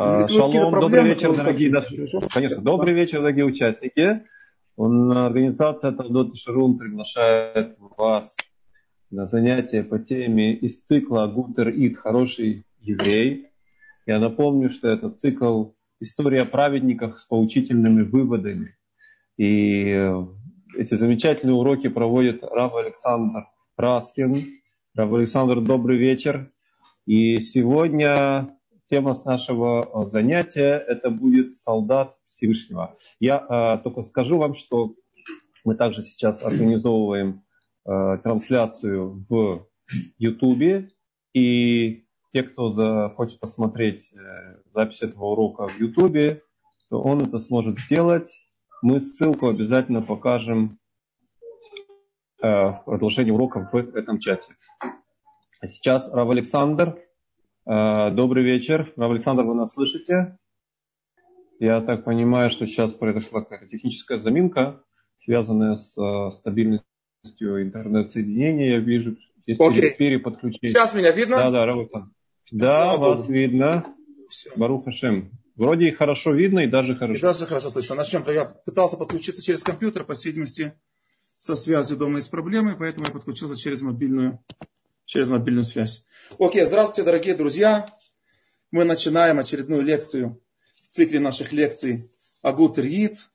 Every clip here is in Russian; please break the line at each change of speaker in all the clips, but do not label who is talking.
А, шалом, добрый вечер, дорогие, конечно, добрый вечер, дорогие участники. Организация Талдот Шарун приглашает вас на занятие по теме из цикла Гутер Ид «Хороший еврей». Я напомню, что это цикл «История праведников с поучительными выводами». И э, эти замечательные уроки проводит Рав Александр Раскин. Рав Александр, добрый вечер. И сегодня тема нашего э, занятия это будет солдат Всевышнего. Я э, только скажу вам, что мы также сейчас организовываем э, трансляцию в Ютубе. И те, кто захочет посмотреть э, запись этого урока в Ютубе, то он это сможет сделать. Мы ссылку обязательно покажем э, в продолжении урока в этом чате. А сейчас Рав Александр добрый вечер. Александр, вы нас слышите? Я так понимаю, что сейчас произошла какая-то техническая заминка, связанная с э, стабильностью интернет-соединения. Я вижу, есть okay. переподключение.
Сейчас меня видно?
Да, да, Александр. Да, вас Богу. видно. Все. Барух Хашем. Вроде и хорошо видно, и даже хорошо. И
даже хорошо слышно. Начнем. Я пытался подключиться через компьютер, по видимости, со связью дома есть проблемы, поэтому я подключился через мобильную через мобильную связь. Окей, здравствуйте, дорогие друзья. Мы начинаем очередную лекцию в цикле наших лекций Агут Риит.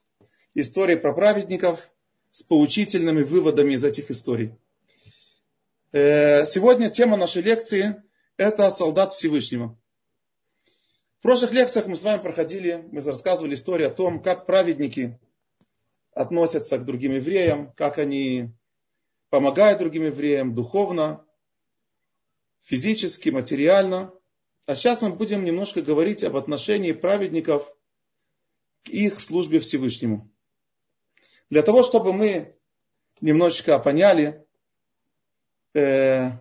Истории про праведников с поучительными выводами из этих историй. Э, сегодня тема нашей лекции – это солдат Всевышнего. В прошлых лекциях мы с вами проходили, мы рассказывали историю о том, как праведники относятся к другим евреям, как они помогают другим евреям духовно, физически, материально. А сейчас мы будем немножко говорить об отношении праведников к их службе Всевышнему. Для того, чтобы мы немножечко поняли, э,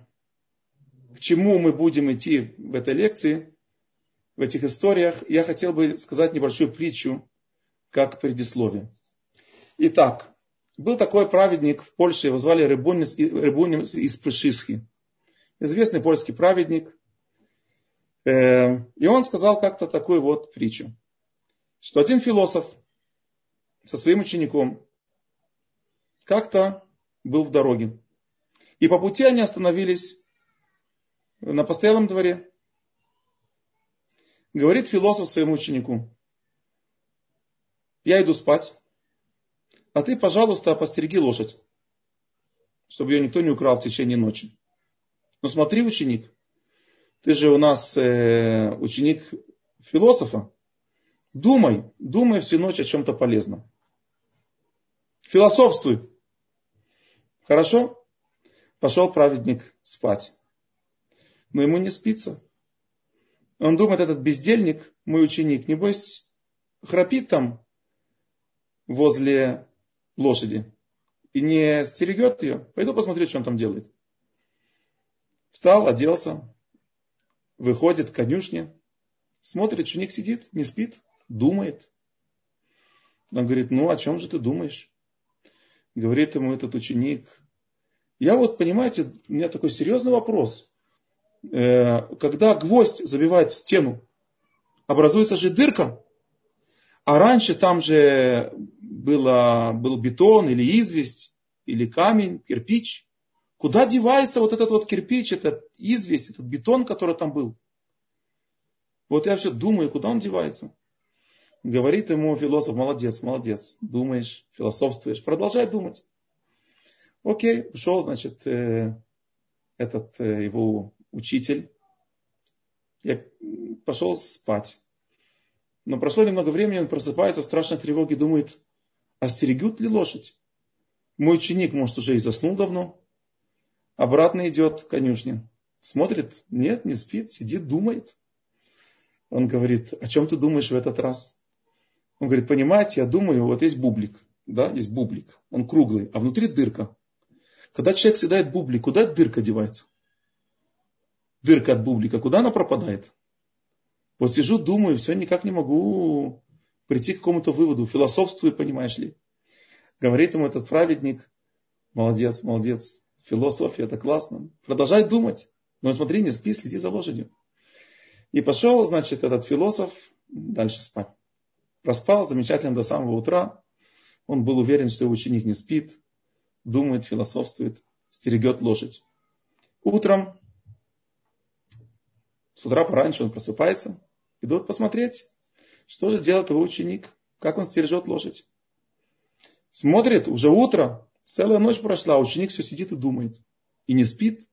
к чему мы будем идти в этой лекции, в этих историях, я хотел бы сказать небольшую притчу, как предисловие. Итак, был такой праведник в Польше, его звали Рыбунис из Прышисхи известный польский праведник. Э, и он сказал как-то такую вот притчу, что один философ со своим учеником как-то был в дороге. И по пути они остановились на постоялом дворе. Говорит философ своему ученику, я иду спать, а ты, пожалуйста, постереги лошадь, чтобы ее никто не украл в течение ночи. «Ну, смотри, ученик, ты же у нас э, ученик философа. Думай, думай всю ночь о чем-то полезном. Философствуй. Хорошо? Пошел праведник спать. Но ему не спится. Он думает, этот бездельник, мой ученик, небось, храпит там возле лошади и не стерегет ее. Пойду посмотреть, что он там делает. Встал, оделся, выходит к конюшне, смотрит, ученик сидит, не спит, думает. Он говорит, ну о чем же ты думаешь? Говорит ему этот ученик, я вот, понимаете, у меня такой серьезный вопрос. Э, когда гвоздь забивает в стену, образуется же дырка, а раньше там же было, был бетон или известь, или камень, кирпич. Куда девается вот этот вот кирпич, этот известь, этот бетон, который там был? Вот я все думаю, куда он девается? Говорит ему философ, молодец, молодец, думаешь, философствуешь, продолжай думать. Окей, ушел, значит, э, этот э, его учитель. Я пошел спать. Но прошло немного времени, он просыпается в страшной тревоге, думает, остерегут ли лошадь? Мой ученик, может, уже и заснул давно. Обратно идет к конюшне. Смотрит, нет, не спит, сидит, думает. Он говорит, о чем ты думаешь в этот раз? Он говорит, понимаете, я думаю, вот есть бублик, да, есть бублик, он круглый, а внутри дырка. Когда человек съедает бублик, куда эта дырка девается? Дырка от бублика, куда она пропадает? Вот сижу, думаю, все никак не могу прийти к какому-то выводу, философствую, понимаешь ли. Говорит ему этот праведник, молодец, молодец, Философия, это классно. Продолжай думать. Но смотри, не спи, следи за лошадью. И пошел, значит, этот философ дальше спать. Проспал замечательно до самого утра. Он был уверен, что его ученик не спит, думает, философствует, стерегет лошадь. Утром, с утра пораньше он просыпается, идут посмотреть, что же делает его ученик, как он стережет лошадь. Смотрит, уже утро, целая ночь прошла, ученик все сидит и думает. И не спит.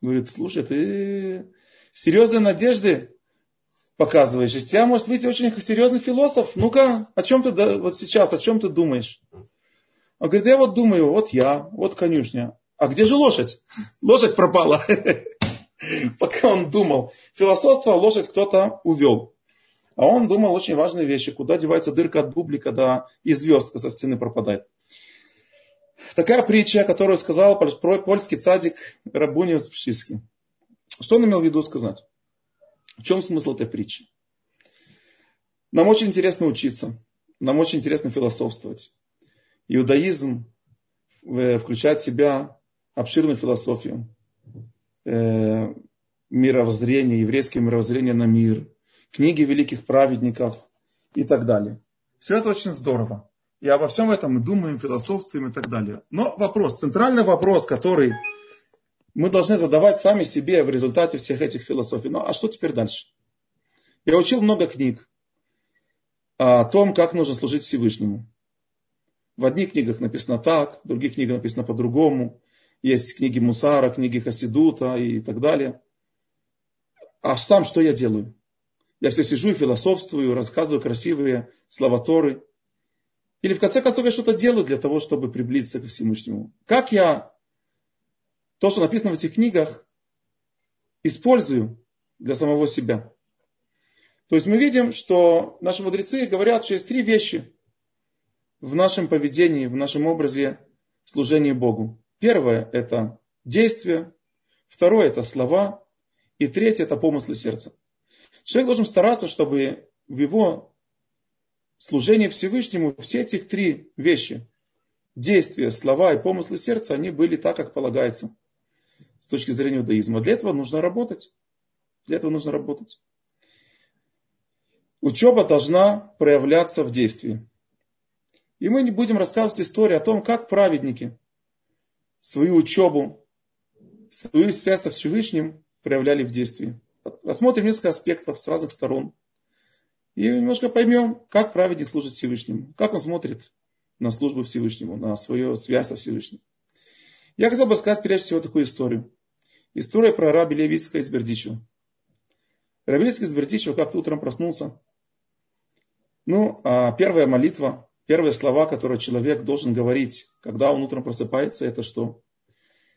Говорит, слушай, ты серьезные надежды показываешь. Из тебя может выйти очень серьезный философ. Ну-ка, о чем ты вот сейчас, о чем ты думаешь? Он говорит, я вот думаю, вот я, вот конюшня. А где же лошадь? Лошадь пропала. Пока он думал. Философство лошадь кто-то увел. А он думал очень важные вещи. Куда девается дырка от бубли, когда и звездка со стены пропадает. Такая притча, которую сказал польский цадик Рабуниус Пшиски. Что он имел в виду сказать? В чем смысл этой притчи? Нам очень интересно учиться. Нам очень интересно философствовать. Иудаизм э, включает в себя обширную философию, э, мировоззрение, еврейское мировоззрение на мир, книги великих праведников и так далее. Все это очень здорово. И обо всем этом мы думаем, философствуем и так далее. Но вопрос, центральный вопрос, который мы должны задавать сами себе в результате всех этих философий. Ну а что теперь дальше? Я учил много книг о том, как нужно служить Всевышнему. В одних книгах написано так, в других книгах написано по-другому. Есть книги Мусара, книги Хасидута и так далее. А сам что я делаю? Я все сижу и философствую, рассказываю красивые слова Торы. Или в конце концов я что-то делаю для того, чтобы приблизиться к Всевышнему. Как я то, что написано в этих книгах, использую для самого себя. То есть мы видим, что наши мудрецы говорят, что есть три вещи в нашем поведении, в нашем образе служения Богу. Первое – это действие, второе – это слова, и третье – это помыслы сердца. Человек должен стараться, чтобы в его служении Всевышнему все этих три вещи – действия, слова и помыслы сердца – они были так, как полагается – с точки зрения иудаизма. Для этого нужно работать. Для этого нужно работать. Учеба должна проявляться в действии. И мы не будем рассказывать историю о том, как праведники свою учебу, свою связь со Всевышним проявляли в действии. Рассмотрим несколько аспектов с разных сторон. И немножко поймем, как праведник служит Всевышнему, как он смотрит на службу Всевышнему, на свою связь со Всевышним. Я хотел бы сказать прежде всего такую историю. История про раби Левицка из Бердичева. Раби Левицкий из Бердичева как-то утром проснулся. Ну, а первая молитва, первые слова, которые человек должен говорить, когда он утром просыпается, это что?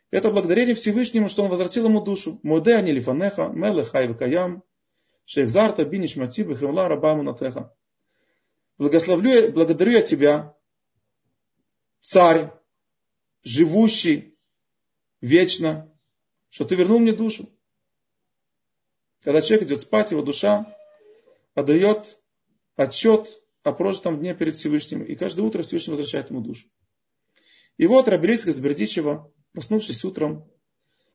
Это благодарение Всевышнему, что он возвратил ему душу. Моде ани лифанеха, меле хайве каям, шейхзарта биниш матибы хемла рабаму натеха. Благословлю, благодарю я тебя, царь, живущий вечно, что ты вернул мне душу. Когда человек идет спать, его душа отдает отчет о прожитом дне перед Всевышним. И каждое утро Всевышний возвращает ему душу. И вот Рабелицкий из Бердичева, проснувшись утром,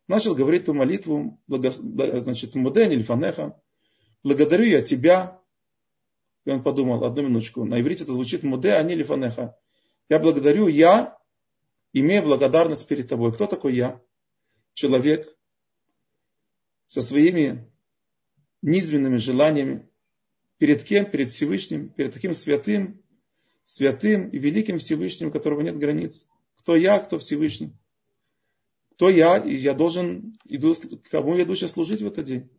начал говорить ту молитву, значит, Муден или Фанеха, благодарю я тебя. И он подумал, одну минуточку, на иврите это звучит Муде, а не Лифанеха. Я благодарю, я имею благодарность перед тобой. Кто такой я? человек со своими низменными желаниями, перед кем? Перед Всевышним, перед таким святым, святым и великим Всевышним, которого нет границ. Кто я, кто Всевышний? Кто я, и я должен, иду, кому я иду сейчас служить в этот день?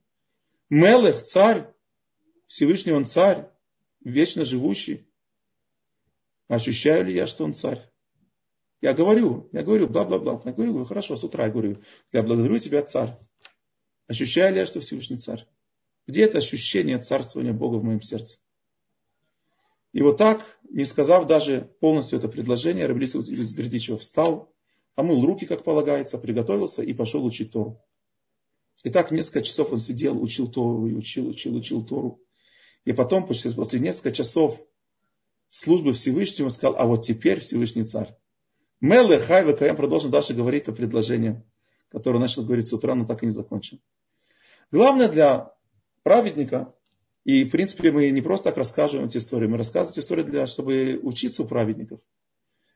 Мелех, царь, Всевышний он царь, вечно живущий. Ощущаю ли я, что он царь? Я говорю, я говорю, бла-бла-бла. Я говорю, говорю, хорошо, с утра я говорю, я благодарю тебя, царь. Ощущаю ли я, что Всевышний царь? Где это ощущение царствования Бога в моем сердце? И вот так, не сказав даже полностью это предложение, Рабелис из Бердичева встал, омыл руки, как полагается, приготовился и пошел учить Тору. И так несколько часов он сидел, учил Тору, и учил, учил, учил Тору. И потом, после, нескольких часов службы Всевышнему, сказал, а вот теперь Всевышний царь. Меле Хайве Каям продолжим дальше говорить это предложение, которое начал говорить с утра, но так и не закончил. Главное для праведника. И, в принципе, мы не просто так рассказываем эти истории, мы рассказываем эти истории, для, чтобы учиться у праведников.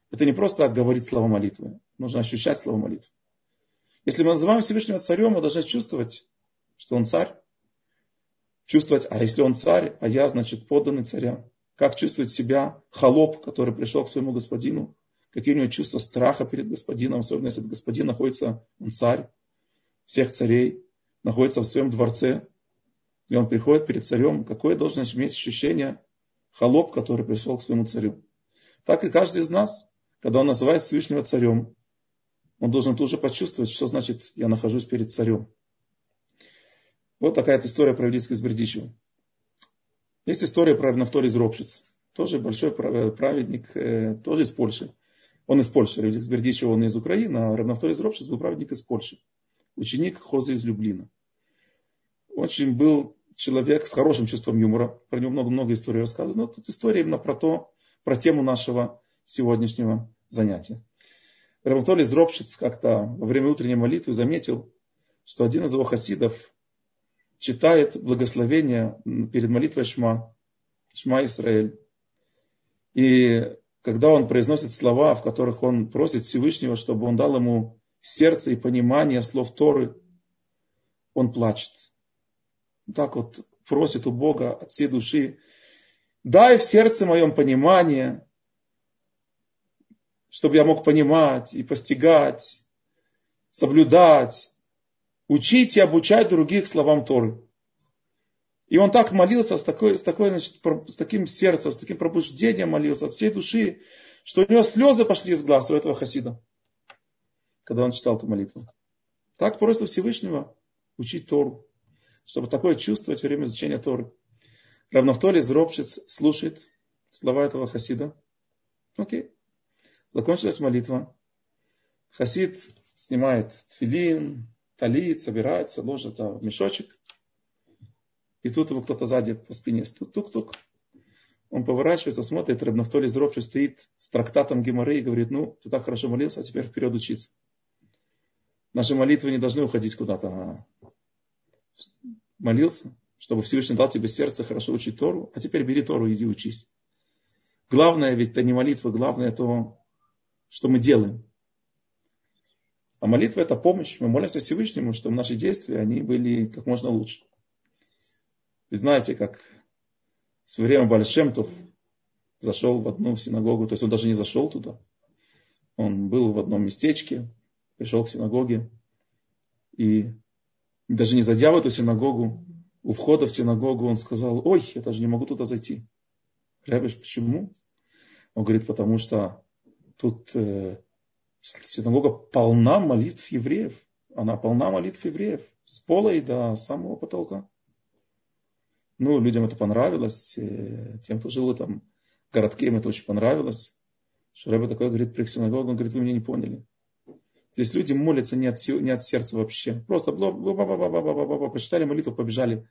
Это не просто так говорить слова молитвы. Нужно ощущать слова молитвы. Если мы называем Всевышнего царем, мы должны чувствовать, что он царь. Чувствовать, а если он царь, а я, значит, подданный царя. Как чувствует себя холоп, который пришел к своему господину. Какие у него чувства страха перед господином, особенно если господин находится, он царь всех царей, находится в своем дворце, и он приходит перед царем, какое должен иметь ощущение холоп, который пришел к своему царю. Так и каждый из нас, когда он называет Всевышнего царем, он должен тут же почувствовать, что значит я нахожусь перед царем. Вот такая история про Велицкого из Бердичева. Есть история про Равнафтор из Ропшиц. Тоже большой праведник, э, тоже из Польши. Он из Польши. Велик из Бердичева, он из Украины, а Равнафтор из Ропшиц был праведник из Польши. Ученик Хоза из Люблина. Очень был человек с хорошим чувством юмора. Про него много-много историй рассказывают. Но тут история именно про то, про тему нашего сегодняшнего занятия. Равтоль из Ропшиц как-то во время утренней молитвы заметил, что один из его хасидов читает благословение перед молитвой Шма, Шма Исраэль. И когда он произносит слова, в которых он просит Всевышнего, чтобы он дал ему сердце и понимание слов Торы, он плачет. Так вот просит у Бога от всей души, дай в сердце моем понимание, чтобы я мог понимать и постигать, соблюдать, учить и обучать других словам Торы. И он так молился, с, такой, с, такой, значит, с таким сердцем, с таким пробуждением молился от всей души, что у него слезы пошли из глаз у этого хасида, когда он читал эту молитву. Так просто Всевышнего учить Тору, чтобы такое чувствовать во время изучения Торы. Равновтоль из Ропшиц слушает слова этого хасида. Окей. Закончилась молитва. Хасид снимает тфилин, талит, собирается, ложит в мешочек. И тут его кто-то сзади по спине тук-тук-тук. Он поворачивается, смотрит, Рабнафтоль из Ропши стоит с трактатом Геморы и говорит, ну, ты так хорошо молился, а теперь вперед учиться. Наши молитвы не должны уходить куда-то. Молился, чтобы Всевышний дал тебе сердце хорошо учить Тору, а теперь бери Тору и иди учись. Главное ведь это не молитва, главное то, что мы делаем. А молитва это помощь. Мы молимся Всевышнему, чтобы наши действия, они были как можно лучше. Вы знаете, как в свое время Бальшемтов зашел в одну синагогу, то есть он даже не зашел туда. Он был в одном местечке, пришел к синагоге, и даже не зайдя в эту синагогу, у входа в синагогу он сказал, ой, я даже не могу туда зайти. Рябиш, почему? Он говорит, потому что тут э, синагога полна молитв евреев. Она полна молитв евреев. С пола и до самого потолка. Ну, людям это понравилось. Э, тем, кто жил в этом городке, им это очень понравилось. Что Рэбе такой говорит при синагогу, он говорит, вы меня не поняли. Здесь люди молятся не от, не от сердца вообще. Просто бла бла бла бла бла бла бла молитву, побежали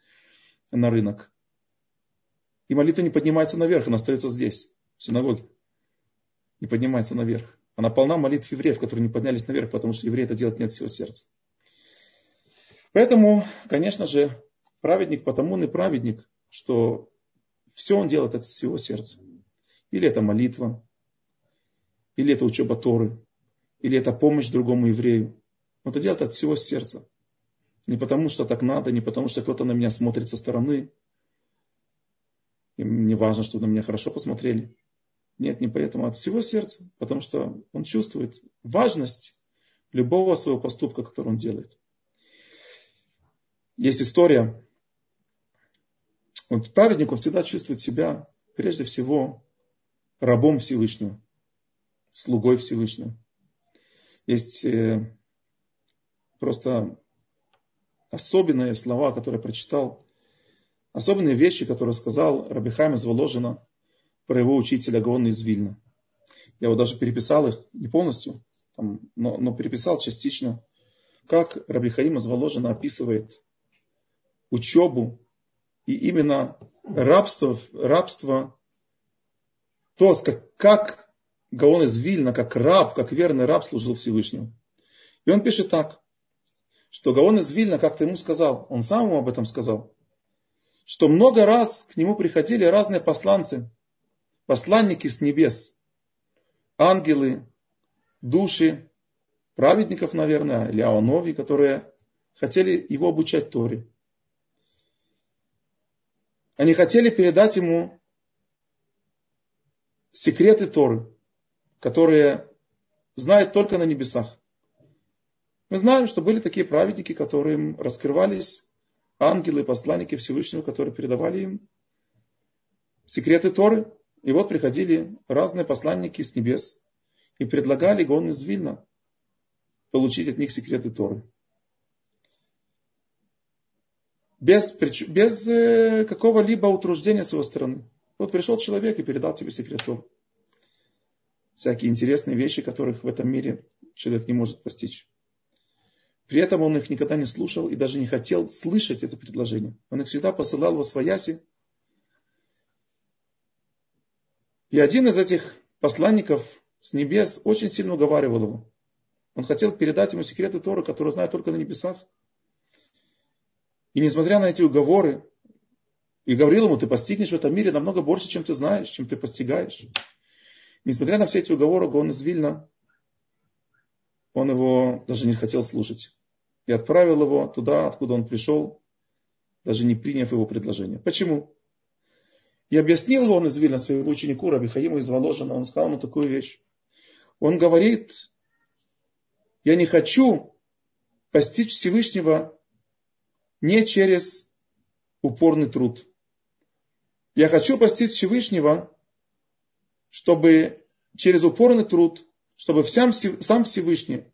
на рынок. И молитва не поднимается наверх, она остается здесь, в синагоге. Не поднимается наверх. Она полна молитв евреев, которые не поднялись наверх, потому что евреи это делают не от всего сердца. Поэтому, конечно же, праведник потому он и праведник, что все он делает от всего сердца. Или это молитва, или это учеба Торы, или это помощь другому еврею. Он это делает от всего сердца. Не потому, что так надо, не потому, что кто-то на меня смотрит со стороны. И мне важно, чтобы на меня хорошо посмотрели. Нет, не поэтому, а от всего сердца. Потому что он чувствует важность любого своего поступка, который он делает. Есть история. Вот праведник, он всегда чувствует себя, прежде всего, рабом Всевышнего, слугой Всевышнего. Есть э, просто особенные слова, которые прочитал, особенные вещи, которые сказал Рабихайм из Воложина про его учителя Гаона из Вильна. Я вот даже переписал их, не полностью, там, но, но переписал частично, как Раби Хаим из Воложина описывает учебу и именно рабство, рабство то, как, как Гаон из Вильна, как раб, как верный раб служил Всевышнему. И он пишет так, что Гаон из Вильна как-то ему сказал, он сам ему об этом сказал, что много раз к нему приходили разные посланцы, посланники с небес, ангелы, души, праведников, наверное, или Аонови, которые хотели его обучать Торе. Они хотели передать ему секреты Торы, которые знает только на небесах. Мы знаем, что были такие праведники, которым раскрывались ангелы, посланники Всевышнего, которые передавали им секреты Торы. И вот приходили разные посланники с небес и предлагали Гон из Вильна получить от них секреты Торы. Без, без э, какого-либо утруждения с его стороны. Вот пришел человек и передал тебе секрет Торы. Всякие интересные вещи, которых в этом мире человек не может постичь. При этом он их никогда не слушал и даже не хотел слышать это предложение. Он их всегда посылал во свояси. И один из этих посланников с небес очень сильно уговаривал его. Он хотел передать ему секреты Тора, которые знает только на небесах. И несмотря на эти уговоры, и говорил ему, ты постигнешь в этом мире намного больше, чем ты знаешь, чем ты постигаешь. Несмотря на все эти уговоры, он из Вильна, он его даже не хотел слушать и отправил его туда, откуда он пришел, даже не приняв его предложение. Почему? И объяснил он из Вильна своему ученику Рабихаиму из Воложина. Он сказал ему такую вещь. Он говорит, я не хочу постичь Всевышнего не через упорный труд. Я хочу постичь Всевышнего, чтобы через упорный труд, чтобы сам Всевышний,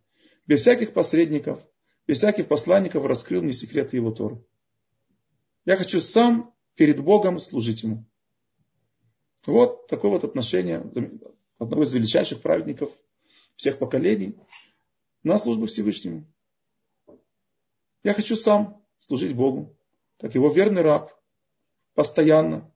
без всяких посредников, без всяких посланников раскрыл мне секреты его Торы. Я хочу сам перед Богом служить ему. Вот такое вот отношение одного из величайших праведников всех поколений на службу Всевышнему. Я хочу сам служить Богу, как его верный раб, постоянно.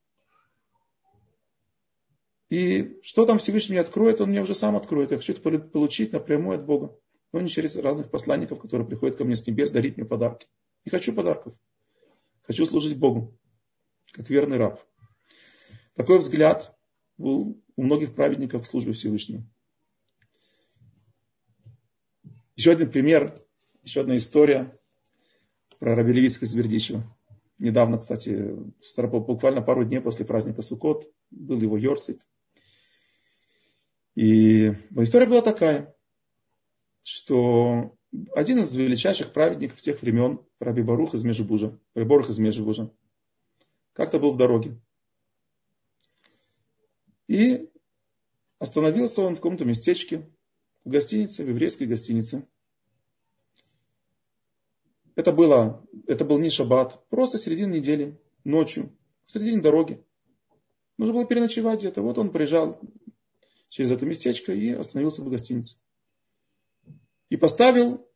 И что там Всевышний мне откроет, он мне уже сам откроет. Я хочу это получить напрямую от Бога но не через разных посланников, которые приходят ко мне с небес дарить мне подарки. Не хочу подарков. Хочу служить Богу, как верный раб. Такой взгляд был у многих праведников в службе Всевышнего. Еще один пример, еще одна история про Раби Левицка из Бердичева. Недавно, кстати, буквально пару дней после праздника Суккот был его Йорцит. И история была такая что один из величайших праведников тех времен, Раби Барух из Межибужа, Раби Борух из Межибужа, как-то был в дороге. И остановился он в каком-то местечке, в гостинице, в еврейской гостинице. Это, было, это был не шаббат, просто середина недели, ночью, в середине дороги. Нужно было переночевать где-то. Вот он приезжал через это местечко и остановился в гостинице. И поставил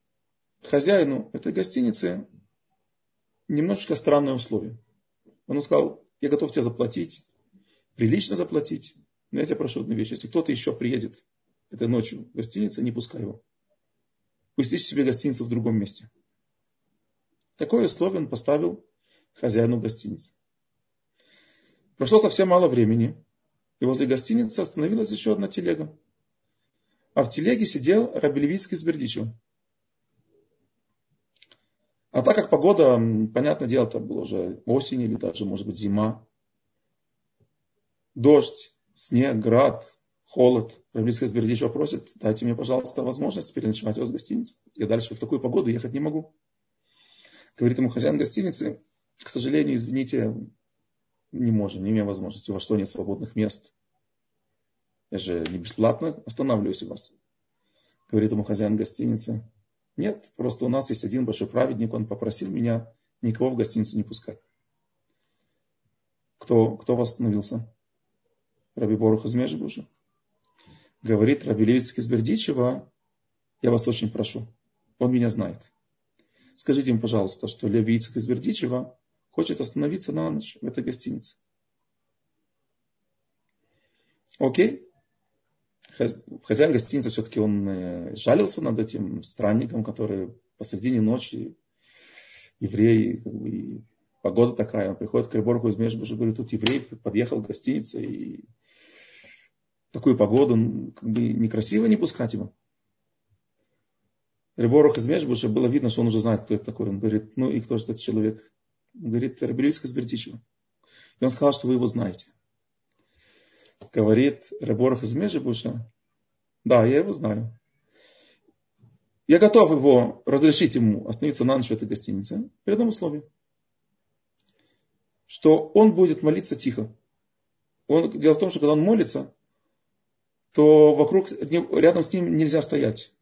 хозяину этой гостиницы немножечко странное условие. Он сказал, я готов тебе заплатить, прилично заплатить, но я тебя прошу одну вещь. Если кто-то еще приедет этой ночью в гостиницу, не пускай его. Пусть ищет себе гостиницу в другом месте. Такое условие он поставил хозяину гостиницы. Прошло совсем мало времени, и возле гостиницы остановилась еще одна телега а в телеге сидел Рабелевицкий с Бердичевым. А так как погода, понятное дело, это было уже осень или даже, может быть, зима, дождь, снег, град, холод, Рабелевицкий с Бердичева просит, дайте мне, пожалуйста, возможность переночевать у вас в гостинице. Я дальше в такую погоду ехать не могу. Говорит ему хозяин гостиницы, к сожалению, извините, не можем, не имеем возможности, у вас что, нет свободных мест. Я же не бесплатно останавливаюсь у вас. Говорит ему хозяин гостиницы. Нет, просто у нас есть один большой праведник, он попросил меня никого в гостиницу не пускать. Кто, кто восстановился? Раби Борух из Межбужа. Говорит Раби Левицкий из Бердичева, я вас очень прошу, он меня знает. Скажите им, пожалуйста, что Левицкий из Бердичева хочет остановиться на ночь в этой гостинице. Окей? хозяин гостиницы все-таки он э, жалился над этим странником, который посредине ночи еврей как бы, Погода такая. Он приходит к Рыборгу из Межбуша, говорит, тут еврей подъехал в гостиницу, и такую погоду, как бы некрасиво не пускать его. Рыборг из Межбуша, было видно, что он уже знает, кто это такой. Он говорит, ну и кто же этот человек? Он говорит, Рабелийск из Бердичева. И он сказал, что вы его знаете. Говорит Рыборг из Межбуша, да, я его знаю. Я готов его разрешить ему остановиться на ночь в этой гостинице при одном условии. Что он будет молиться тихо. Он, дело в том, что когда он молится, то вокруг, рядом с ним нельзя стоять.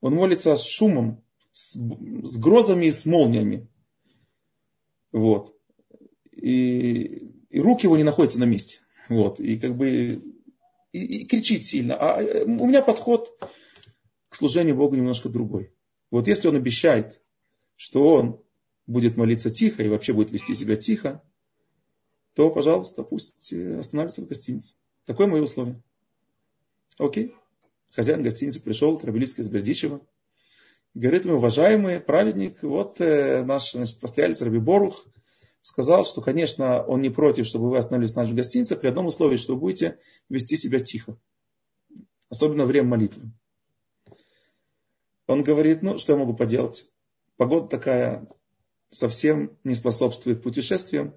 Он молится с шумом, с, с грозами и с молниями. Вот. И, и руки его не находятся на месте. Вот. И как бы и, и кричит сильно. А э, у меня подход к служению Богу немножко другой. Вот если он обещает, что он будет молиться тихо и вообще будет вести себя тихо, то, пожалуйста, пусть э, останавливается в гостинице. Такое мое условие. Окей. Хозяин гостиницы пришел к Рабелицке из Бердичева. Говорит ему, уважаемый праведник, вот э, наш значит, постоялец Раби Борух сказал, что, конечно, он не против, чтобы вы остановились в нашей гостинице, при одном условии, что вы будете вести себя тихо. Особенно время молитвы. Он говорит, ну, что я могу поделать? Погода такая совсем не способствует путешествиям.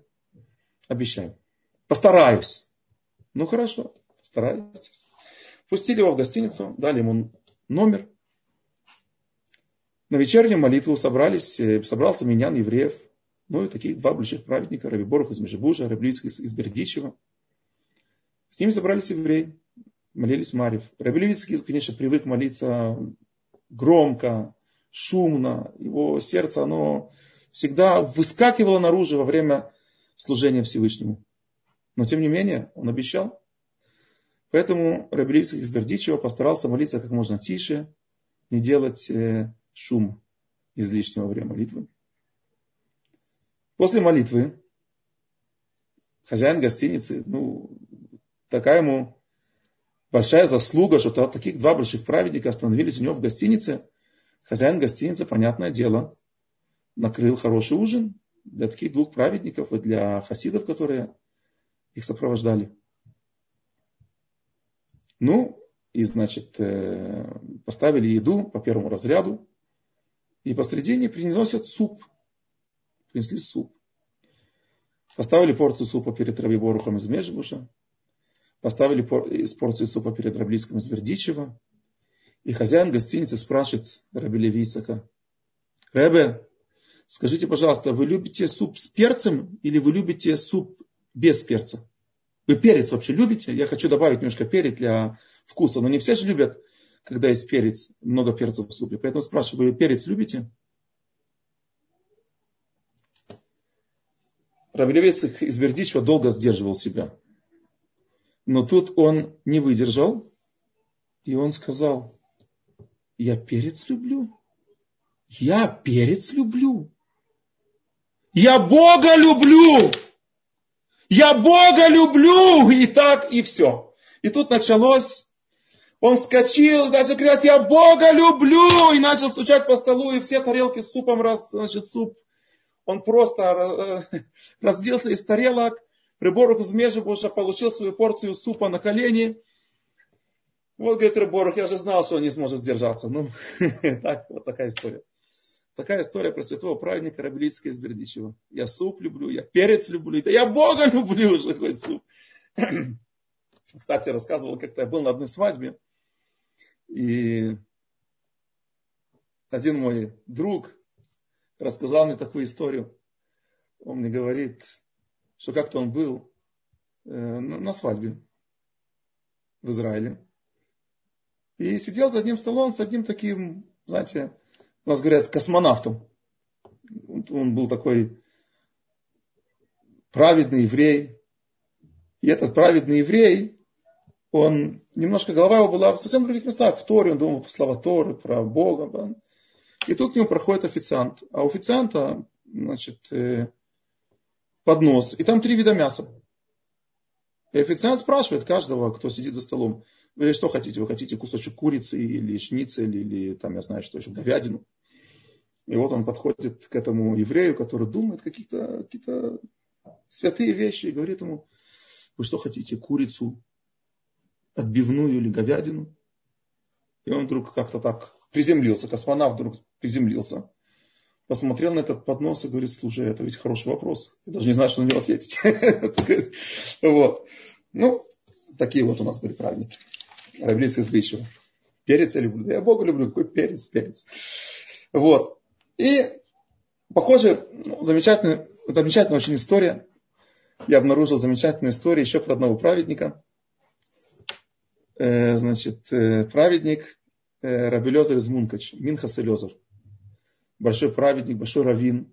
Обещаю. Постараюсь. Ну, хорошо, постарайтесь. Пустили его в гостиницу, дали ему номер. На вечернюю молитву собрались, э, собрался миньян евреев. Ну и такие два больших праведника, Раби Борух из Межибужа, Раби из, Бердичева. С ними собрались евреи, молились Марьев. Раби Левицкий, конечно, привык молиться громко, шумно. Его сердце, оно всегда выскакивало наружу во время служения Всевышнему. Но тем не менее, он обещал. Поэтому Раби Левицкий из Бердичева постарался молиться как можно тише, не делать э, шум излишнего время молитвы. После молитвы хозяин гостиницы, ну, такая ему большая заслуга, что таких два больших праведника остановились у него в гостинице. Хозяин гостиницы, понятное дело, накрыл хороший ужин для таких двух праведников и для хасидов, которые их сопровождали. Ну, и, значит, э, поставили еду по первому разряду. И посредине приносят суп – принесли суп. Поставили порцию супа перед Рабиборухом из Межбуша. Поставили порцию супа перед Раблицком из Вердичева. И хозяин гостиницы спрашивает Раби Левицака. Ребе, скажите, пожалуйста, вы любите суп с перцем или вы любите суп без перца? Вы перец вообще любите? Я хочу добавить немножко перец для вкуса. Но не все же любят, когда есть перец, много перца в супе. Поэтому спрашиваю, вы перец любите? Рабелевец из Бердичева долго сдерживал себя. Но тут он не выдержал, и он сказал, я перец люблю. Я перец люблю. Я Бога люблю. Я Бога люблю. И так, и все. И тут началось, он вскочил, даже говорят, я Бога люблю. И начал стучать по столу, и все тарелки с супом, раз, значит, суп он просто э, разлился из тарелок, Рыборух из Межибуша получил свою порцию супа на колени. Вот, говорит Рыборух, я же знал, что он не сможет сдержаться. Ну, так, вот такая история. Такая история про святого праведника Рабелицкого из Бердичева. Я суп люблю, я перец люблю, да я Бога люблю уже какой суп. Кстати, рассказывал, как-то я был на одной свадьбе, и один мой друг, рассказал мне такую историю. Он мне говорит, что как-то он был э, на свадьбе в Израиле. И сидел за одним столом с одним таким, знаете, у нас говорят, космонавтом. Он был такой праведный еврей. И этот праведный еврей, он немножко голова его была в совсем других местах. В Торе он думал слова Торы, про Бога. И тут к нему проходит официант. А у официанта, значит, э, поднос. И там три вида мяса. И официант спрашивает каждого, кто сидит за столом, вы что хотите? Вы хотите кусочек курицы или шницель, или там, я знаю, что еще, говядину? И вот он подходит к этому еврею, который думает какие-то какие святые вещи, и говорит ему, вы что хотите, курицу, отбивную или говядину? И он вдруг как-то так приземлился, космонавт вдруг приземлился, посмотрел на этот поднос и говорит, слушай, это ведь хороший вопрос. Я даже не знаю, что на него ответить. Вот. Ну, такие вот у нас были праведники. Равлиц из. Перец я люблю. Я Бога люблю. Какой перец, перец. Вот. И, похоже, замечательная, замечательная очень история. Я обнаружил замечательную историю еще про одного праведника. Э, значит, э, праведник э, Рабелезер из Мункач, Минхас Элезер. Большой праведник, большой раввин,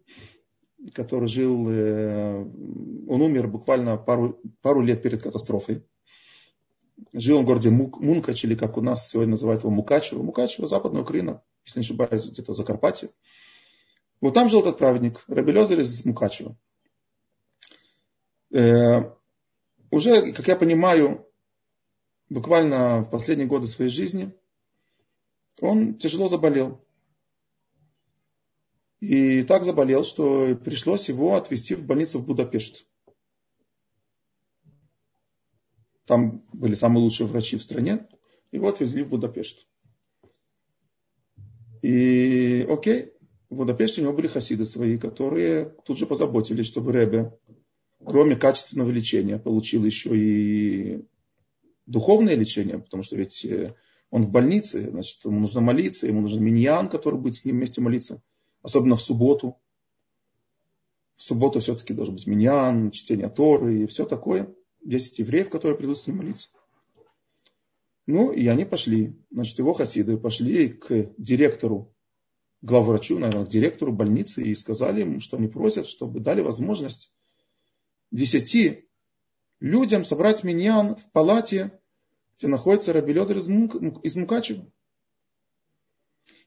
который жил, он умер буквально пару, пару лет перед катастрофой. Жил он в городе Мункач, или как у нас сегодня называют его Мукачево. Мукачево, западная Украина, если не ошибаюсь, где-то Закарпатье. Вот там жил этот праведник, Рабелезер из Мукачева. Э, уже, как я понимаю, буквально в последние годы своей жизни он тяжело заболел. И так заболел, что пришлось его отвезти в больницу в Будапешт. Там были самые лучшие врачи в стране. Его отвезли в Будапешт. И окей, в Будапеште у него были хасиды свои, которые тут же позаботились, чтобы Ребе, кроме качественного лечения, получил еще и духовное лечение, потому что ведь э, он в больнице, значит, ему нужно молиться, ему нужен миньян, который будет с ним вместе молиться, особенно в субботу. В субботу все-таки должен быть миньян, чтение Торы и все такое. 10 евреев, которые придут с ним молиться. Ну, и они пошли, значит, его хасиды пошли к директору, главврачу, наверное, к директору больницы и сказали ему, что они просят, чтобы дали возможность десяти людям собрать миньян в палате, где находится Рабелезер из, Мук, из Мукачева.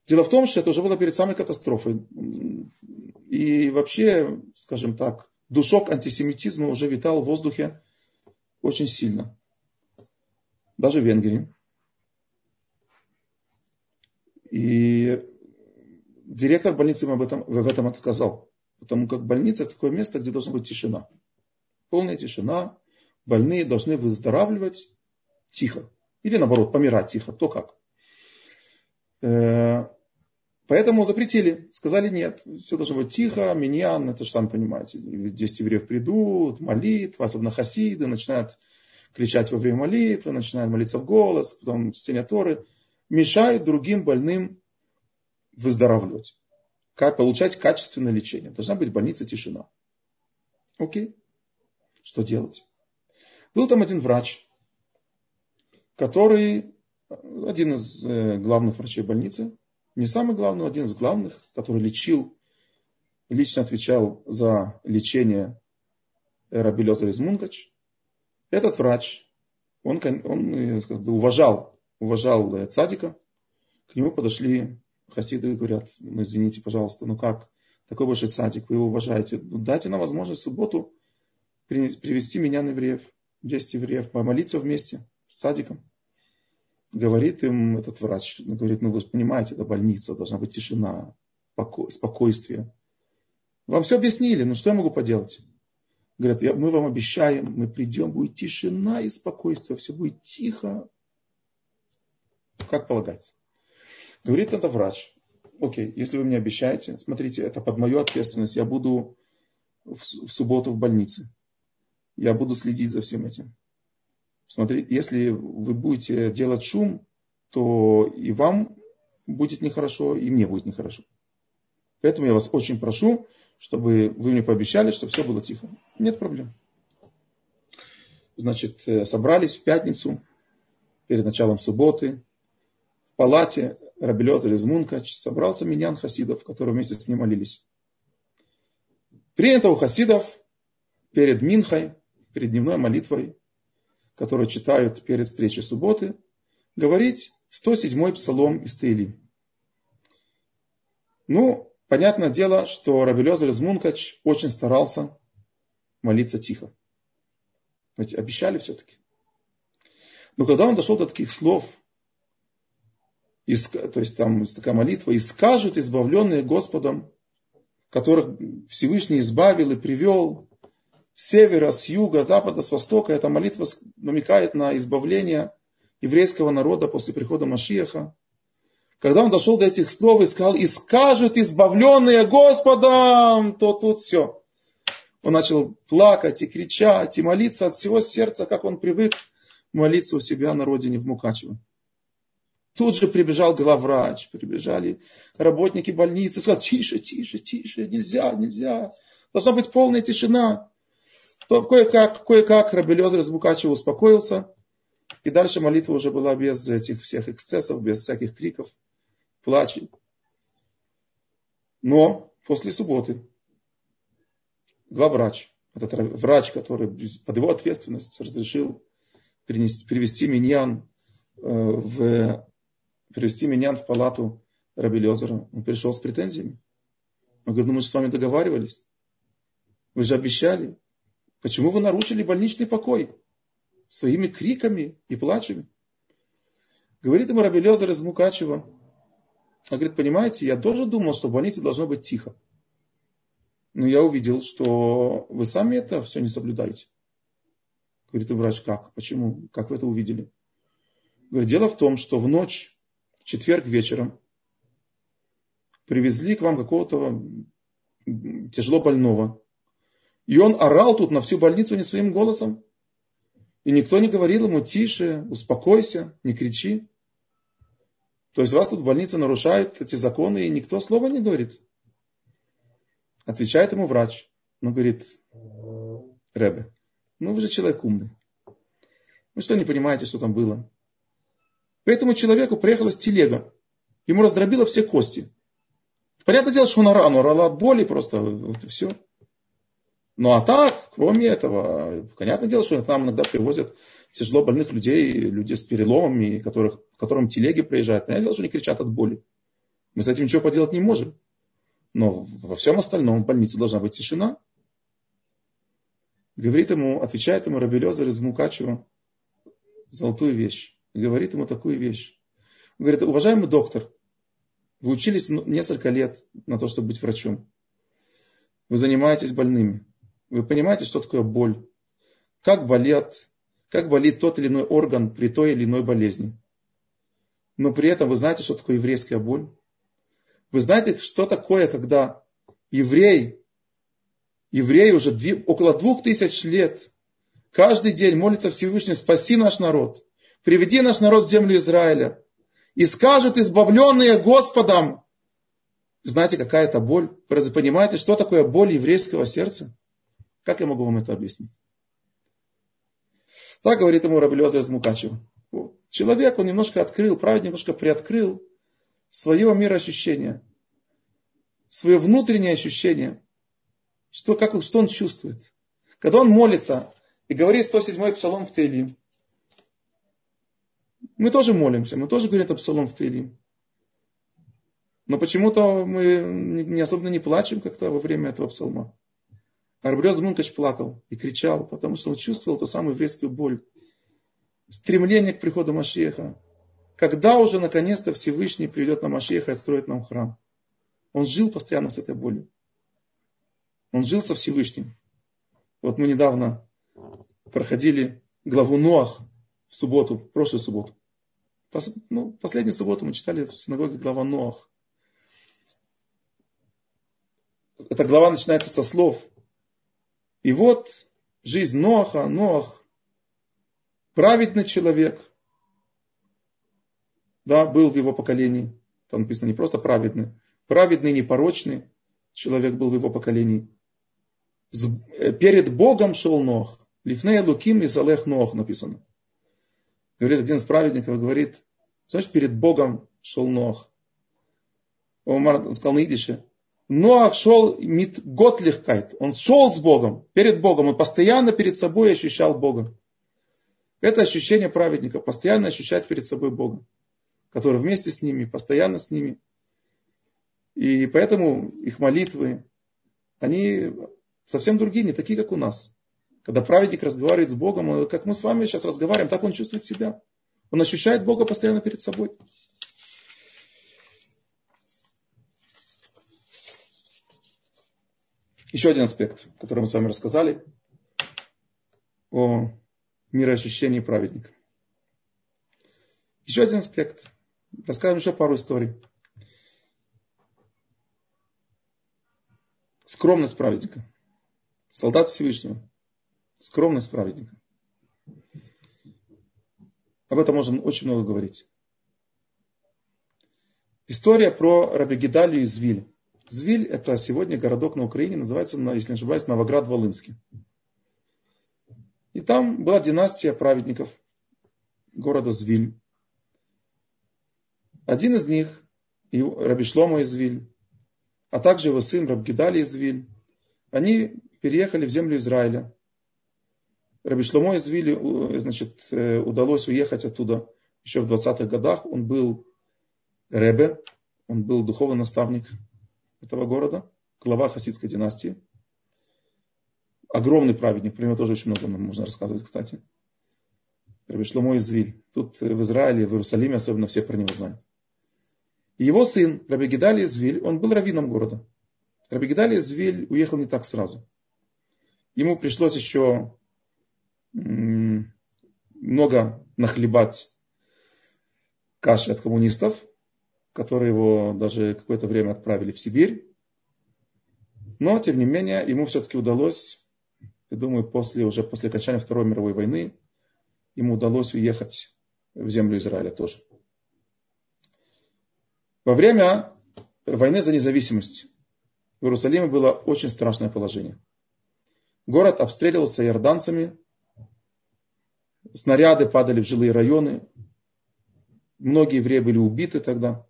Дело в том, что это уже было перед самой катастрофой. И вообще, скажем так, душок антисемитизма уже витал в воздухе очень сильно. Даже в Венгрии. И директор больницы ему об этом, в этом отказал. Потому как больница это такое место, где должна быть тишина. Полная тишина. Больные должны выздоравливать тихо. Или наоборот, помирать тихо. То как. Э, поэтому запретили. Сказали нет. Все должно быть тихо. Миньян, это же сами понимаете. 10 евреев придут, молитва, особенно хасиды, начинают кричать во время молитвы, начинают молиться в голос, потом чтение Торы. Мешают другим больным выздоравливать. Получать качественное лечение. Должна быть в больнице тишина. Окей. Что делать? Был там один врач, который, один из э, главных врачей больницы, не самый главный, но один из главных, который лечил, лично отвечал за лечение Рабелеза из Мунгач. Этот врач, он, он э, уважал, уважал э, цадика. К нему подошли хасиды говорят, ну извините, пожалуйста, ну как, такой большой цадик, вы его уважаете, ну, дайте нам возможность в субботу привести меня на евреев. 10 евреев, помолиться вместе с садиком. Говорит им этот врач, говорит, ну вы понимаете, это больница, должна быть тишина, спокойствие. Вам все объяснили, ну что я могу поделать? Говорят, мы вам обещаем, мы придем, будет тишина и спокойствие, все будет тихо, как полагается. Говорит это врач. Окей, если вы мне обещаете, смотрите, это под мою ответственность, я буду в субботу в больнице я буду следить за всем этим. Смотрите, если вы будете делать шум, то и вам будет нехорошо, и мне будет нехорошо. Поэтому я вас очень прошу, чтобы вы мне пообещали, что все было тихо. Нет проблем. Значит, э, собрались в пятницу, перед началом субботы, в палате Рабелеза из Мункач собрался миньян хасидов, которые вместе с ним молились. Принято у хасидов перед Минхой перед дневной молитвой, которую читают перед встречей субботы, говорить 107-й псалом из Таили. Ну, понятное дело, что Рабелезер из Мункач очень старался молиться тихо. Ведь обещали все-таки. Но когда он дошел до таких слов, то есть там такая молитва, и скажут избавленные Господом, которых Всевышний избавил и привел с севера, с юга, с запада, с востока. Эта молитва намекает на избавление еврейского народа после прихода Машиаха. Когда он дошел до этих слов и сказал, и скажут избавленные Господом, то тут все. Он начал плакать и кричать, и молиться от всего сердца, как он привык молиться у себя на родине в Мукачево. Тут же прибежал главврач, прибежали работники больницы, сказали, тише, тише, тише, нельзя, нельзя. Должна быть полная тишина. То кое-как, кое-как Рабелезер из успокоился. И дальше молитва уже была без этих всех эксцессов, без всяких криков плачет. Но после субботы главврач, этот врач, который под его ответственность разрешил перенести, перевести миньян э, в перевести миньян в палату Раби Лезера, он пришел с претензиями. Он говорит, ну мы же с вами договаривались. Вы же обещали. Почему вы нарушили больничный покой? Своими криками и плачами. Говорит ему Раби Лезер из Мукачева, он говорит, понимаете, я тоже думал, что в больнице должно быть тихо. Но я увидел, что вы сами это все не соблюдаете. Говорит, врач, как? Почему? Как вы это увидели? Говорит, дело в том, что в ночь, четверг вечером, привезли к вам какого-то тяжело больного. И он орал тут на всю больницу не своим голосом. И никто не говорил ему, тише, успокойся, не кричи. То есть вас тут в больнице нарушают эти законы, и никто слова не говорит. Отвечает ему врач. Ну, говорит, Ребе, ну вы же человек умный. Вы что, не понимаете, что там было? К этому человеку приехала телега. Ему раздробило все кости. Понятное дело, что он орал, он орал от боли просто, вот и все. Ну а так, кроме этого, понятное дело, что там иногда привозят тяжело больных людей, люди с переломами, которых, которым телеги приезжают. Понятное дело, что они кричат от боли. Мы с этим ничего поделать не можем. Но во всем остальном в больнице должна быть тишина. Говорит ему, отвечает ему Рабелезер из Мукачева золотую вещь. Говорит ему такую вещь. Он говорит, уважаемый доктор, вы учились несколько лет на то, чтобы быть врачом. Вы занимаетесь больными. Вы понимаете, что такое боль. Как болят как болит тот или иной орган при той или иной болезни. Но при этом вы знаете, что такое еврейская боль? Вы знаете, что такое, когда еврей, еврей уже около двух тысяч лет, каждый день молится Всевышний, спаси наш народ, приведи наш народ в землю Израиля, и скажут избавленные Господом. Знаете, какая это боль? Вы понимаете, что такое боль еврейского сердца? Как я могу вам это объяснить? Так говорит ему Рабелеза из Мукачева. Человек, он немножко открыл, праведник немножко приоткрыл свое мироощущение, свое внутреннее ощущение, что, как, что он чувствует. Когда он молится и говорит 107-й псалом в Тейлим, мы тоже молимся, мы тоже говорим этот в Тейлим. Но почему-то мы не особенно не плачем как-то во время этого псалма. Арбрез Мункач плакал и кричал, потому что он чувствовал ту самую еврейскую боль. Стремление к приходу Машеха. Когда уже наконец-то Всевышний придет на Машеха и отстроит нам храм. Он жил постоянно с этой болью. Он жил со Всевышним. Вот мы недавно проходили главу Ноах в субботу, в прошлую субботу. Ну, последнюю субботу мы читали в синагоге глава Ноах. Эта глава начинается со слов и вот жизнь Ноаха, Ноах, праведный человек, да, был в его поколении. Там написано не просто праведный, праведный, непорочный человек был в его поколении. Э, перед Богом шел Нох. לפני אלוקים התהלך נח написано. Говорит один из праведников, говорит, знаешь, перед Богом шел Нох. Он сказал на идише, Ноах шел מיט געטלעכקייט. Он шел с Богом, перед Богом. Он постоянно перед собой ощущал Бога. Это ощущение праведника. Постоянно ощущать перед собой Бога. Который вместе с ними, постоянно с ними. И поэтому их молитвы, они совсем другие, не такие, как у нас. Когда праведник разговаривает с Богом, как мы с вами сейчас разговариваем, так он чувствует себя. Он ощущает Бога постоянно перед собой. Еще один аспект, который мы с вами рассказали, о мироощущении праведника. Еще один аспект. Расскажем еще пару историй. Скромность праведника. Солдат Всевышнего. Скромность праведника. Об этом можно очень много говорить. История про Рабигидалию из Виль. Звиль – это сегодня городок на Украине, называется, если не ошибаюсь, Новоград-Волынский. И там была династия праведников города Звиль. Один из них, Рабишлома из Виль, а также его сын Рабгидали из Виль, они переехали в землю Израиля. Рабишломо из Виль, значит, э, удалось уехать оттуда еще в 20-х годах. Он был Ребе, он был духовный наставник этого города, глава хасидской династии. Огромный праведник, про него тоже очень много можно рассказывать, кстати. Раби Шломо из Виль. Тут в Израиле, в Иерусалиме особенно все про него знают. Его сын, Раби Гидали из Виль, он был раввином города. Раби Гидали из Виль уехал не так сразу. Ему пришлось еще много нахлебать каши от коммунистов, которые его даже какое-то время отправили в Сибирь. Но, тем не менее, ему все-таки удалось, я думаю, после, уже после окончания Второй мировой войны, ему удалось уехать в землю Израиля тоже. Во время войны за независимость в Иерусалиме было очень страшное положение. Город обстреливался иорданцами, снаряды падали в жилые районы, многие евреи были убиты тогда.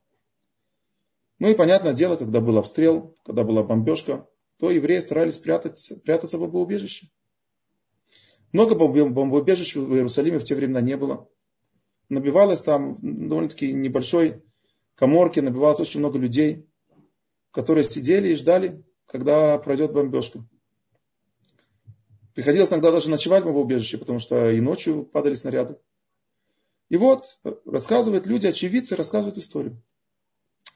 Ну и понятное дело, когда был обстрел, когда была бомбежка, то евреи старались прятать, прятаться в бомбоубежище. Много бомбоубежищ в Иерусалиме в те времена не было. Набивалось там довольно-таки небольшой коморке, набивалось очень много людей, которые сидели и ждали, когда пройдет бомбежка. Приходилось иногда даже ночевать в бомбоубежище, потому что и ночью падали снаряды. И вот рассказывают люди, очевидцы рассказывают историю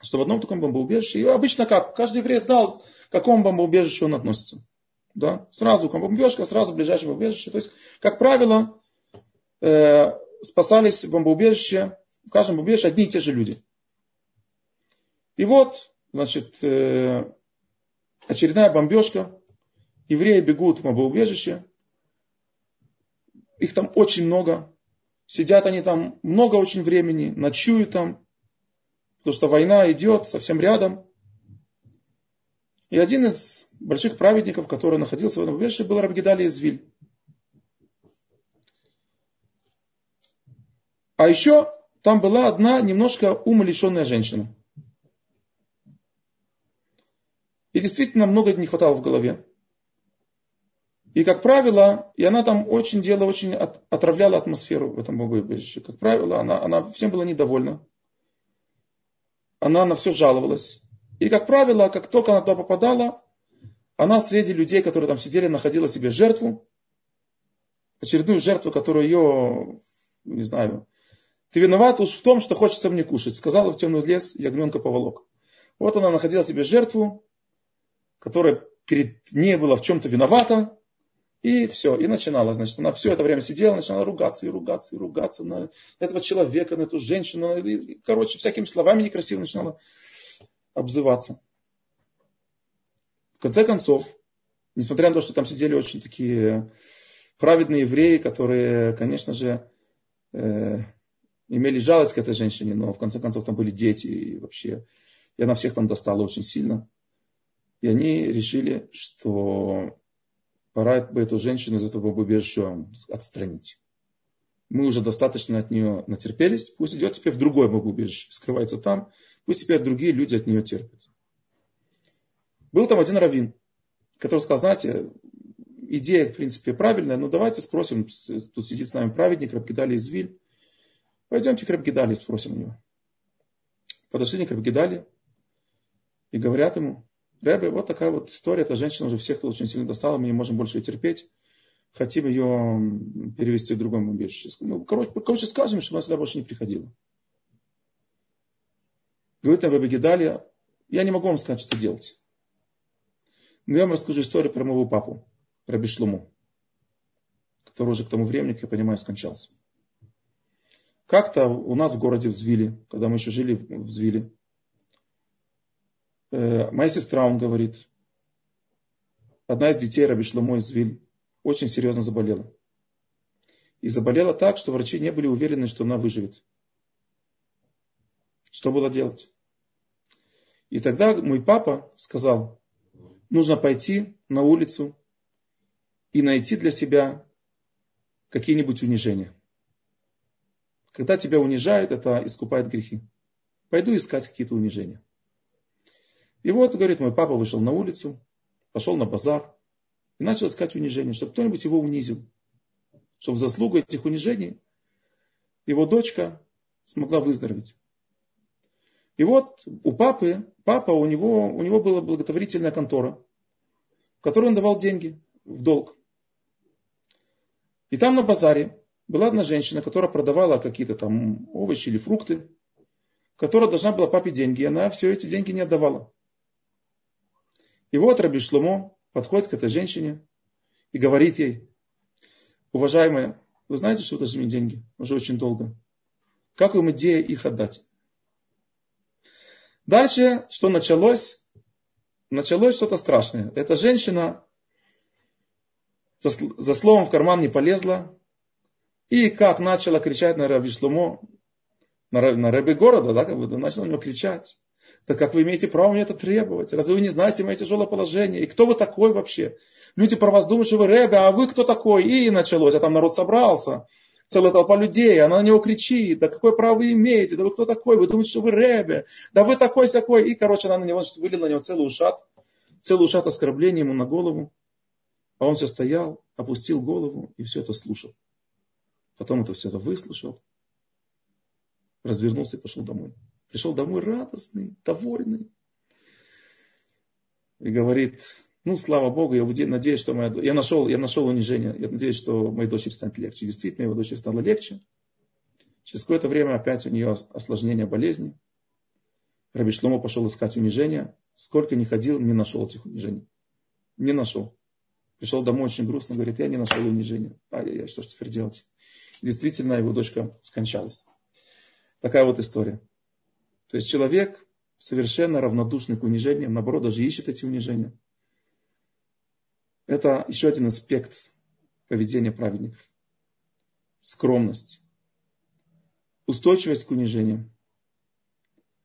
что в одном таком бомбоубежище, и обычно как, каждый еврей знал, к какому бомбоубежищу он относится. Да? Сразу бомбежка, сразу ближайшее бомбоубежище. То есть, как правило, э, спасались в бомбоубежище, в каждом бомбоубежище одни и те же люди. И вот, значит, э, очередная бомбежка, евреи бегут в бомбоубежище, их там очень много, сидят они там много очень времени, ночуют там, потому что война идет совсем рядом. И один из больших праведников, который находился в этом убежище, был Рабгидали Извиль. А еще там была одна немножко умалишенная женщина. И действительно много не хватало в голове. И, как правило, и она там очень делала, очень отравляла атмосферу в этом богоубежище. Как правило, она, она всем была недовольна она на все жаловалась. И, как правило, как только она туда попадала, она среди людей, которые там сидели, находила себе жертву, очередную жертву, которую ее, не знаю, ты виноват уж в том, что хочется мне кушать. Сказала в темный лес ягненка поволок. Вот она находила себе жертву, которая перед ней была в чем-то виновата, и все, и начинала, значит, она все это время сидела, начинала ругаться и ругаться и ругаться на этого человека, на эту женщину, и, короче, всякими словами некрасиво начинала обзываться. В конце концов, несмотря на то, что там сидели очень такие праведные евреи, которые, конечно же, э, имели жалость к этой женщине, но в конце концов там были дети, и вообще, и она всех там достала очень сильно. И они решили, что пора бы эту женщину из этого бомбоубежища отстранить. Мы уже достаточно от нее натерпелись, пусть идет теперь в другое бомбоубежище, скрывается там, пусть теперь другие люди от нее терпят. Был там один раввин, который сказал, знаете, идея, в принципе, правильная, но давайте спросим, тут сидит с нами праведник, Рабгидали из Виль, пойдемте к Рабгидали спросим у него. Подошли к Рабгидали и говорят ему, Рэбе, вот такая вот история, эта женщина уже всех тут очень сильно достала, мы не можем больше ее терпеть. Хотим ее перевести в другое убежище. Ну, короче, короче, скажем, чтобы она сюда больше не приходила. Говорит Рэбе Гедалия, я не могу вам сказать, что делать. Но я вам расскажу историю про моего папу, про Бишлуму, который уже к тому времени, как я понимаю, скончался. Как-то у нас в городе в Звиле, когда мы еще жили в Звиле, моя сестра, он говорит, одна из детей Раби Шломо из Звиль, очень серьезно заболела. И заболела так, что врачи не были уверены, что она выживет. Что было делать? И тогда мой папа сказал, нужно пойти на улицу и найти для себя какие-нибудь унижения. Когда тебя унижают, это искупает грехи. Пойду искать какие-то унижения. И вот, говорит, мой папа вышел на улицу, пошел на базар и начал искать унижения, чтобы кто-нибудь его унизил. Чтобы в заслугу этих унижений его дочка смогла выздороветь. И вот у папы, папа, у него, у него была благотворительная контора, в которой он давал деньги в долг. И там на базаре была одна женщина, которая продавала какие-то там овощи или фрукты, которая должна была папе деньги, и она все эти деньги не отдавала. И вот Раби Шломо подходит к этой женщине и говорит ей, уважаемая, вы знаете, что вы должны мне деньги уже очень долго. Как вам идея их отдать? Дальше, что началось? Началось что-то страшное. Эта женщина за, словом в карман не полезла, и как начала кричать на Раби Шломо, на, Рэбе города, да, как бы, начала на него кричать. Так как вы имеете право мне это требовать? Разве вы не знаете мое тяжелое положение? И кто вы такой вообще? Люди про вас думают, что вы Рэбе, а вы кто такой? И началось, а там народ собрался. Целая толпа людей, она на него кричит, да какое право вы имеете, да вы кто такой, вы думаете, что вы Рэбе, да вы такой сякой. И, короче, она на него значит, вылила на него целый ушат, целый ушат оскорбления ему на голову. А он все стоял, опустил голову и все это слушал. Потом это все это выслушал, развернулся и пошел домой. Пришел домой радостный, довольный. И говорит, ну, слава Богу, я надеюсь, что моя, я нашел, я нашел унижение. Я надеюсь, что моей дочери станет легче. Действительно, его дочери стало легче. Через какое-то время опять у нее осложнение болезни. Раби Шломо пошел искать унижения. Сколько не ходил, не нашел этих унижений. Не нашел. Пришел домой очень грустно, говорит, я не нашел унижения. Ай-яй-яй, что же теперь делать? действительно его дочка скончалась. Такая вот история. То есть человек совершенно равнодушный к унижениям, наоборот, даже ищет эти унижения. Это еще один аспект поведения праведников. Скромность. Устойчивость к унижениям.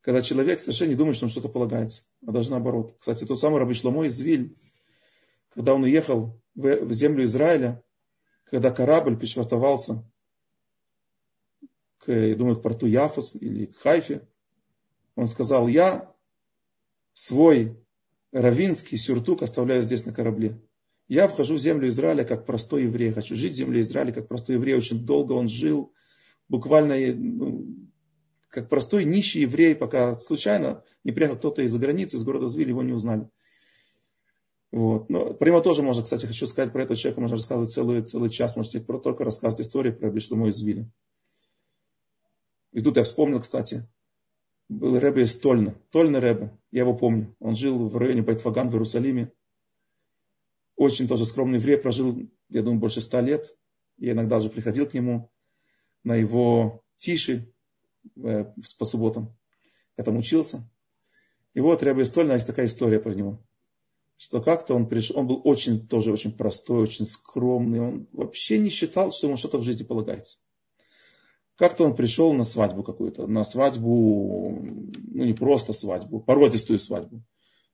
Когда человек совершенно не думает, что он что-то полагается, а даже наоборот. Кстати, тот самый Рабы Шломо из Виль, когда он уехал в землю Израиля, когда корабль пришвартовался к, я думаю, к порту Яфос или к Хайфе. Он сказал, я свой равинский сюртук оставляю здесь на корабле. Я вхожу в землю Израиля как простой еврей. Хочу жить в земле Израиля как простой еврей. Очень долго он жил, буквально ну, как простой нищий еврей, пока случайно не приехал кто-то из-за границы, из города Звиль, его не узнали. Вот. Но прямо тоже можно, кстати, хочу сказать про этого человека, можно рассказывать целый, целый час, можете только рассказывать историю про Бишлому из Виля. И тут я вспомнил, кстати, был Рэбе из Тольна. Тольна Рэбе, я его помню. Он жил в районе Байтфаган в Иерусалиме. Очень тоже скромный еврей, прожил, я думаю, больше ста лет. Я иногда же приходил к нему на его тиши э, по субботам. Я там учился. И вот Рэбе из Тольна, есть такая история про него. Что как-то он пришел, он был очень, тоже очень простой, очень скромный. Он вообще не считал, что ему что-то в жизни полагается. Как-то он пришел на свадьбу какую-то, на свадьбу, ну не просто свадьбу, породистую свадьбу.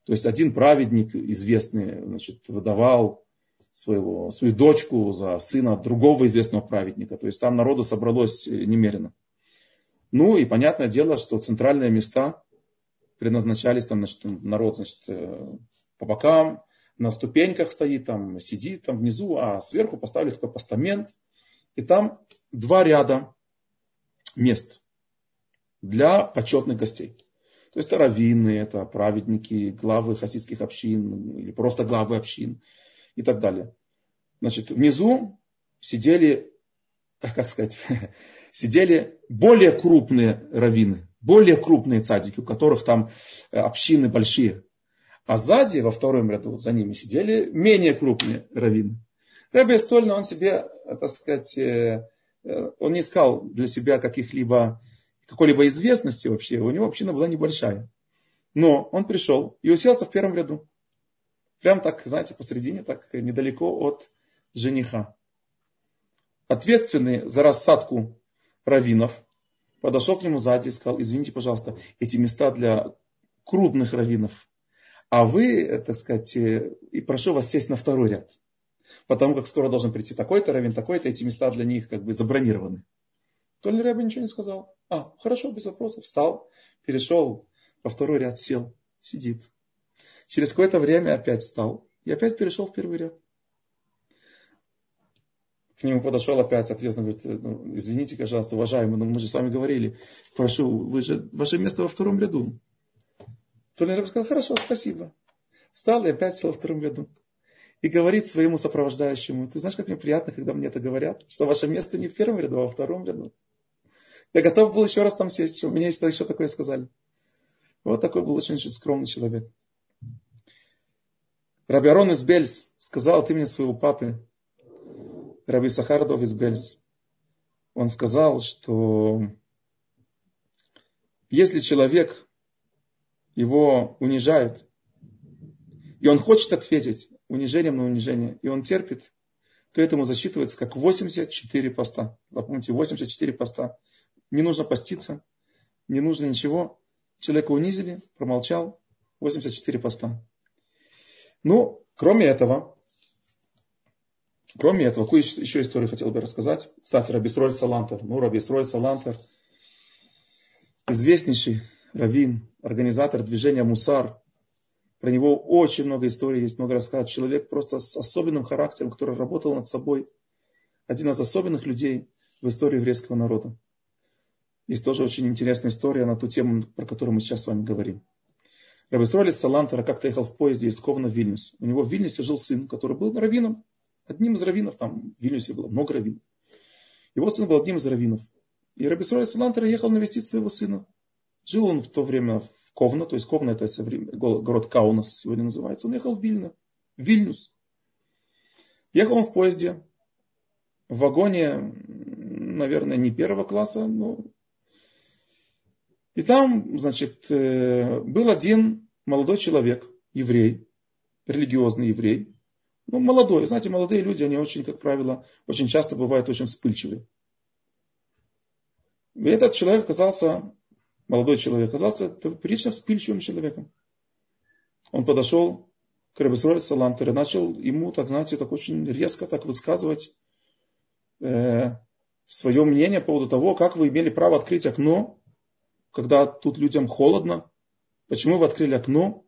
То есть один праведник известный, значит, выдавал своего, свою дочку за сына другого известного праведника. То есть там народу собралось немерено. Ну и понятное дело, что центральные места предназначались там, значит, народ, значит, э, по бокам, на ступеньках стоит, там сидит там внизу, а сверху поставили такой постамент. И там два ряда мест для почетных гостей. То есть это раввины, это праведники, главы хасидских общин или просто главы общин и так далее. Значит, внизу сидели, как сказать, сидели более крупные раввины, более крупные цадики, у которых там общины большие. А сзади, во втором ряду, за ними сидели менее крупные раввины. Раби Стольна, он себе, так сказать, э, э, он не искал для себя каких-либо, какой-либо известности вообще. У него община была небольшая. Но он пришел и уселся в первом ряду. Прям так, знаете, посередине, так недалеко от жениха. Ответственный за рассадку раввинов подошел к нему сзади и сказал, извините, пожалуйста, эти места для крупных раввинов. А вы, так сказать, э, и прошу вас сесть на второй ряд. Потому как скоро должен прийти такой-то раввин, такой-то, эти места для них как бы забронированы. Толь Рэбе ничего не сказал. А, хорошо, без вопросов. Встал, перешел во второй ряд, сел, сидит. Через какое-то время опять встал и опять перешел в первый ряд. К нему подошел опять ответственно, говорит, ну, извините, пожалуйста, уважаемый, но мы же с вами говорили, прошу, вы же, ваше место во втором ряду. Толераб сказал, хорошо, спасибо. Встал и опять сел во втором ряду. И говорит своему сопровождающему, ты знаешь, как мне приятно, когда мне это говорят, что ваше место не в первом ряду, а во втором ряду. Я готов был еще раз там сесть, что мне еще, еще такое сказали. Вот такой был очень, очень скромный человек. Раби Арон из Бельс сказал от имени своего папы, Раби Сахардов из Бельс, он сказал, что если человек его унижают, и он хочет ответить унижением на унижение, и он терпит, то этому засчитывается как 84 поста. Запомните, 84 поста. Не нужно поститься, не нужно ничего. Человека унизили, промолчал, 84 поста. Ну, кроме этого, Кроме этого, какую еще историю хотел бы рассказать? Кстати, Рабисроль Салантер. Ну, Рабисроль Салантер, известнейший раввин, организатор движения Мусар. Про него очень много историй есть, много рассказов. Человек просто с особенным характером, который работал над собой. Один из особенных людей в истории еврейского народа. Есть тоже очень интересная история на ту тему, про которую мы сейчас с вами говорим. Рабисроль Салантера как-то ехал в поезде из Ковна в Вильнюс. У него в Вильнюсе жил сын, который был раввином одним из раввинов, там в Вильнюсе было много раввинов. Его сын был одним из раввинов. И Раби Сроль Салантер ехал навестить своего сына. Жил он в то время в Ковна, то есть Ковна это город Каунас сегодня называется. Он ехал в Вильно, Вильнюс. Ехал он в поезде, в вагоне, наверное, не первого класса, но... И там, значит, э, был один молодой человек, еврей, религиозный еврей, ну, молодой. Знаете, молодые люди, они очень, как правило, очень часто бывают очень вспыльчивые. И этот человек оказался, молодой человек, оказался прилично вспыльчивым человеком. Он подошел к Рабисроль Салантер и начал ему, так знаете, так очень резко так высказывать э, свое мнение по поводу того, как вы имели право открыть окно, когда тут людям холодно, почему вы открыли окно,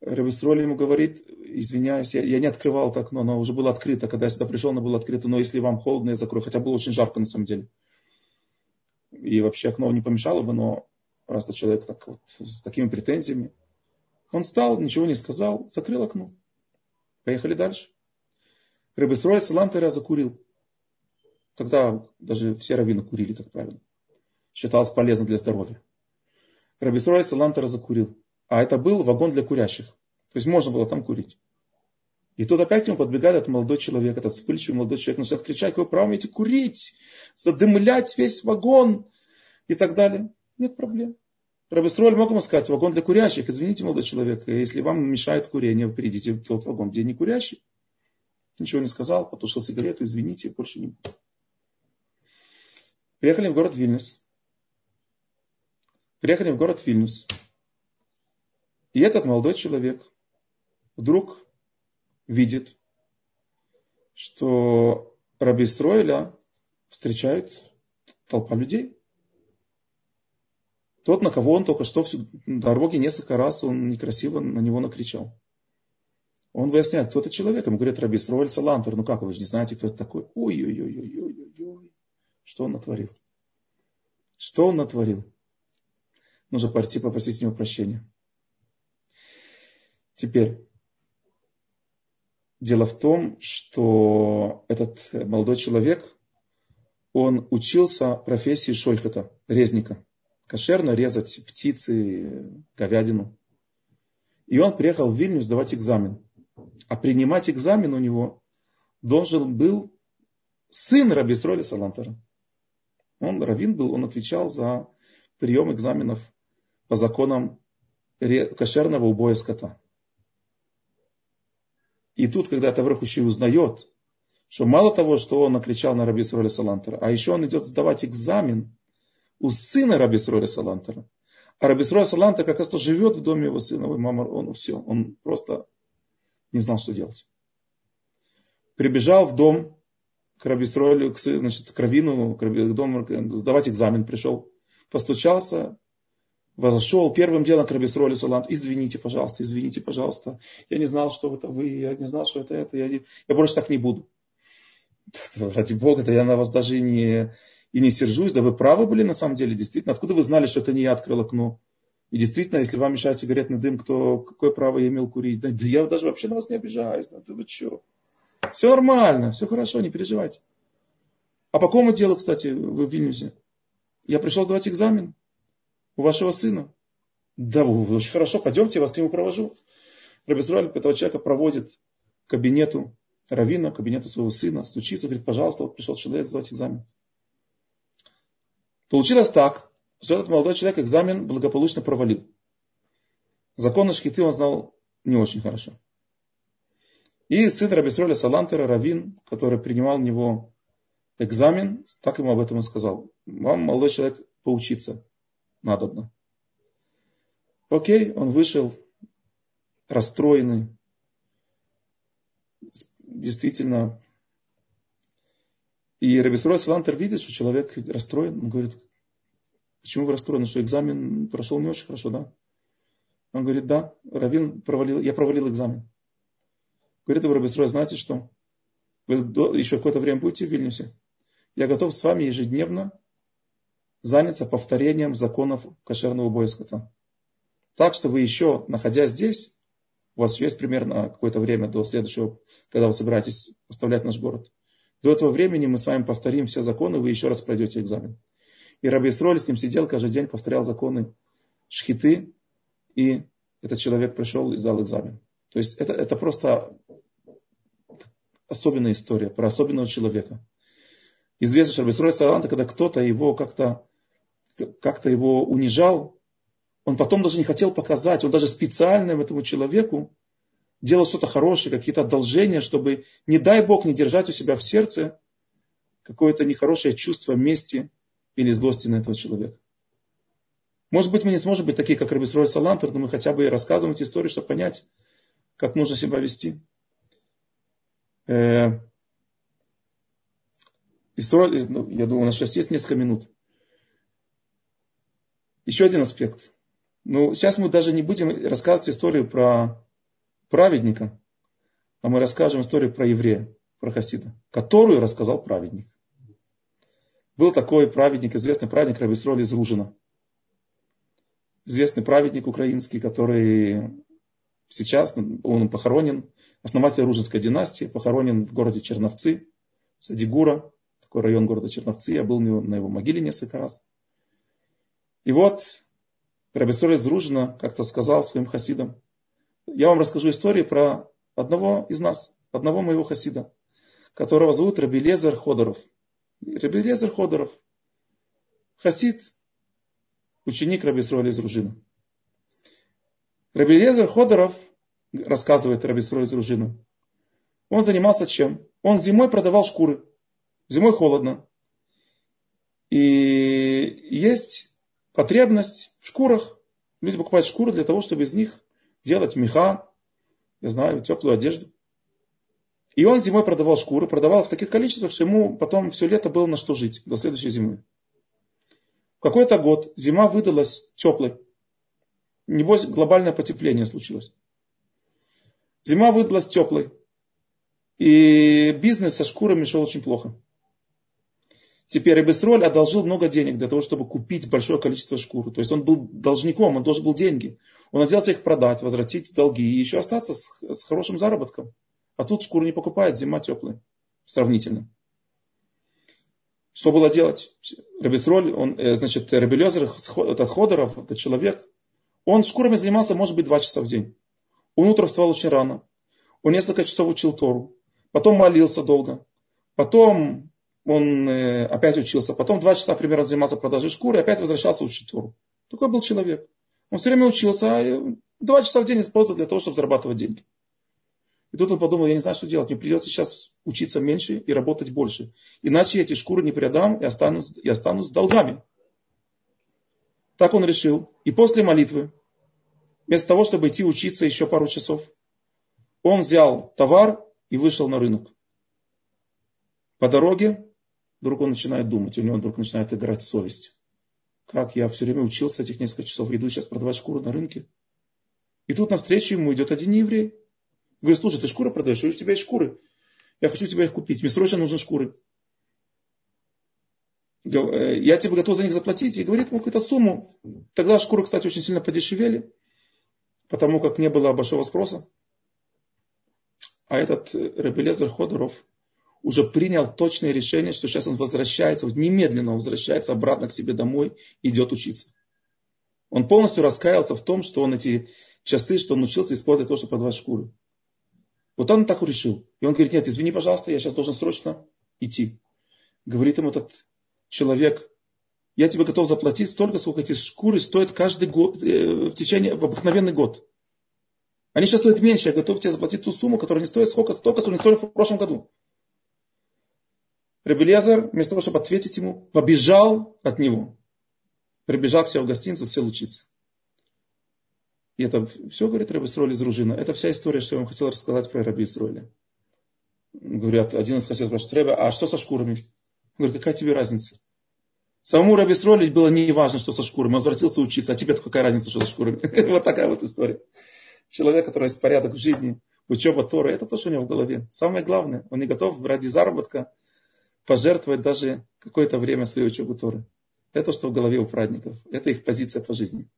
Рабисроль ему говорит, извиняюсь, я, я не открывал это окно, оно уже было открыто, когда я сюда пришел, оно было открыто, но если вам холодно, я закрою, хотя было очень жарко на самом деле. И вообще окно не помешало бы, но раз человек так вот, с такими претензиями, он встал, ничего не сказал, закрыл окно. Поехали дальше. Рабисроль Салантаря закурил. Тогда даже все раввины курили, как правило. Считалось полезно для здоровья. Рабисроль Салантара закурил. А это был вагон для курящих. То есть можно было там курить. И тут опять к нему подбегает этот молодой человек, этот вспыльчивый молодой человек, начинает кричать, какое право имеете курить, задымлять весь вагон и так далее. Нет проблем. Рабистроль мог ему сказать, вагон для курящих. Извините, молодой человек, если вам мешает курение, вы перейдите в тот вагон, где не курящий. Ничего не сказал, потушил сигарету, извините, больше не буду. Приехали в город Вильнюс. Приехали в город Вильнюс. И этот молодой человек вдруг видит, что Раби Сроиля встречает толпа людей. Тот, на кого он только что всю дороге несколько раз он некрасиво на него накричал. Он выясняет, кто это человек. Ему говорит, Раби Сроэль Салантер. Ну как, вы же не знаете, кто это такой? Ой-ой-ой-ой-ой-ой. Что он натворил? Что он натворил? Нужно пойти попросить у него прощения. Теперь, дело в том, что этот молодой человек, он учился профессии шольхата, резника. Кошерно резать птицы, говядину. И он приехал в Вильнюс сдавать экзамен. А принимать экзамен у него должен был сын Рабисроля Салантера. Он равин был, он отвечал за прием экзаменов по законам кошерного убоя скота. И тут, когда Таврах еще и узнает, что мало того, что он накричал на Раби Сроля Салантера, а еще он идет сдавать экзамен у сына Раби Сроля Салантера. А Раби Сроля Салантер как раз то живет в доме его сына, мама, он все, он просто не знал, что делать. Прибежал в дом к Раби Сройлю, к, значит, к Равину, к дому, сдавать экзамен пришел, постучался, возошел первым делом к Раби Сролю Салам, извините, пожалуйста, извините, пожалуйста, я не знал, что это вы, я не знал, что это это, я, я больше так не буду. Ради Бога, да я на вас даже не, и не сержусь, да вы правы были на самом деле, действительно, откуда вы знали, что это не я открыл окно? И действительно, если вам мешает сигаретный дым, кто, какое право я имел курить? Да, да я даже вообще на вас не обижаюсь, да, да вы что? Все нормально, все хорошо, не переживайте. А по какому делу, кстати, вы в Вильнюсе? Я пришел сдавать экзамен у вашего сына. Да, очень хорошо, пойдемте, я вас к нему провожу. Рабизраль этого человека проводит к кабинету Равина, к кабинету своего сына, стучится, говорит, пожалуйста, вот пришел человек сдавать экзамен. Получилось так, что этот молодой человек экзамен благополучно провалил. Законы шхиты он знал не очень хорошо. И сын Рабисроля Салантера, Равин, который принимал у него экзамен, так ему об этом и сказал. Вам, молодой человек, поучиться надобно. Окей, он вышел расстроенный. Действительно. И Рабисрой Салантер видит, что человек расстроен. Он говорит, почему вы расстроены, что экзамен прошел не очень хорошо, да? Он говорит, да, Равин провалил, я провалил экзамен. Говорит ему Рабисрой, знаете что? Вы еще какое-то время будете в Вильнюсе? Я готов с вами ежедневно заняться повторением законов кошерного боя. Так что вы еще, находясь здесь, у вас есть примерно какое-то время до следующего, когда вы собираетесь оставлять наш город. До этого времени мы с вами повторим все законы, вы еще раз пройдете экзамен. И Раби Исроль с ним сидел каждый день, повторял законы шхиты, и этот человек пришел и сдал экзамен. То есть это, это просто особенная история про особенного человека. Известно, что Рабисрой Саланта, когда кто-то его как-то как его унижал, он потом даже не хотел показать, он даже специально этому человеку делал что-то хорошее, какие-то одолжения, чтобы, не дай Бог, не держать у себя в сердце какое-то нехорошее чувство мести или злости на этого человека. Может быть, мы не сможем быть такие, как Рабисрой Салантер, но мы хотя бы рассказываем эти истории, чтобы понять, как нужно себя вести. Э, ну, я думаю, у нас сейчас есть несколько минут. Еще один аспект. Ну, сейчас мы даже не будем рассказывать историю про праведника, а мы расскажем историю про еврея, про Хасида, которую рассказал праведник. Был такой праведник, известный праведник Рабисроль из Ружина. Известный праведник украинский, который сейчас, он похоронен, основатель Ружинской династии, похоронен в городе Черновцы, Садигура, такой район города Черновцы. Я был на его могиле несколько раз. И вот Рабисор из Ружина как-то сказал своим хасидам, я вам расскажу историю про одного из нас, одного моего хасида, которого зовут Рабилезер Ходоров. Рабилезер Ходоров, хасид, ученик Рабисроля из Ружина. Рабилезер Ходоров, рассказывает Рабисроль из Ружина, он занимался чем? Он зимой продавал шкуры. Зимой холодно. И есть потребность в шкурах. Люди покупают шкуры для того, чтобы из них делать меха, я знаю, теплую одежду. И он зимой продавал шкуры, продавал в таких количествах, что ему потом все лето было на что жить до следующей зимы. В какой-то год зима выдалась теплой. Небось, глобальное потепление случилось. Зима выдалась теплой. И бизнес со шкурами шел очень плохо. Теперь Эбесроль одолжил много денег для того, чтобы купить большое количество шкур. То есть он был должником, он должен был деньги. Он надеялся их продать, возвратить долги и еще остаться с, с хорошим заработком. А тут шкуру не покупает, зима теплая, сравнительно. Что было делать? Рабисроль, он, э, значит, Рабелезер, этот Ходоров, этот человек, он шкурами занимался, может быть, два часа в день. Он утром вставал очень рано. Он несколько часов учил Тору. Потом молился долго. Потом он э, опять учился. Потом два часа примерно занимался продажей шкуры. И опять возвращался учить Тору. Такой был человек. Он все время учился. А два часа в день использовал для того, чтобы зарабатывать деньги. И тут он подумал, я не знаю, что делать. Мне придется сейчас учиться меньше и работать больше. Иначе я эти шкуры не продам и останусь, и останусь с долгами. Так он решил. И после молитвы, вместо того, чтобы идти учиться еще пару часов, он взял товар и вышел на рынок. По дороге вдруг он начинает думать, у него вдруг начинает играть совесть. Как я все время учился этих несколько часов, иду сейчас продавать шкуры на рынке. И тут навстречу ему идет один еврей. Говорит, слушай, ты шкуры продаешь? У тебя есть шкуры. Я хочу тебе их купить. Мне срочно нужны шкуры. Э, я тебе готов за них заплатить. И говорит ему какую-то сумму. Тогда шкуры, кстати, очень сильно подешевели. Потому как не было большого спроса. А этот э, Рабелезер Ходоров уже принял точное решение, что сейчас он возвращается, вот немедленно возвращается обратно к себе домой идет учиться. Он полностью раскаялся в том, что он эти часы, что он учился использовать то, чтобы продавать шкуры. Вот он так решил. И он говорит, нет, извини, пожалуйста, я сейчас должен срочно идти. Говорит ему этот человек, я тебе готов заплатить столько, сколько эти шкуры стоят каждый год, э, в течение, в обыкновенный год. Они сейчас стоят меньше, я готов тебе заплатить ту сумму, которая не стоит сколько, столько, сколько не стоили в прошлом году. Ребелезер, вместо того, чтобы ответить ему, побежал от него. Прибежал к себе в гостиницу, сел учиться. И это все, говорит Раби Исроэль из Ружина. Это вся история, что я вам хотел рассказать про Раби Исроэля. Говорят, один из хасидов спрашивает, Рэбе, а что со шкурами? Он говорит, какая тебе разница? Самому Раби Исроэлю было не важно, что со шкурами. Он возвратился учиться, а тебе какая разница, что со шкурами? вот такая вот история. Человек, который есть порядок в жизни, учеба Торы, это то, что у него в голове. Самое главное, он не готов ради заработка пожертвовать даже какое-то время своей учебы Торы. Это то, что в голове у праведников. Это их позиция по жизни.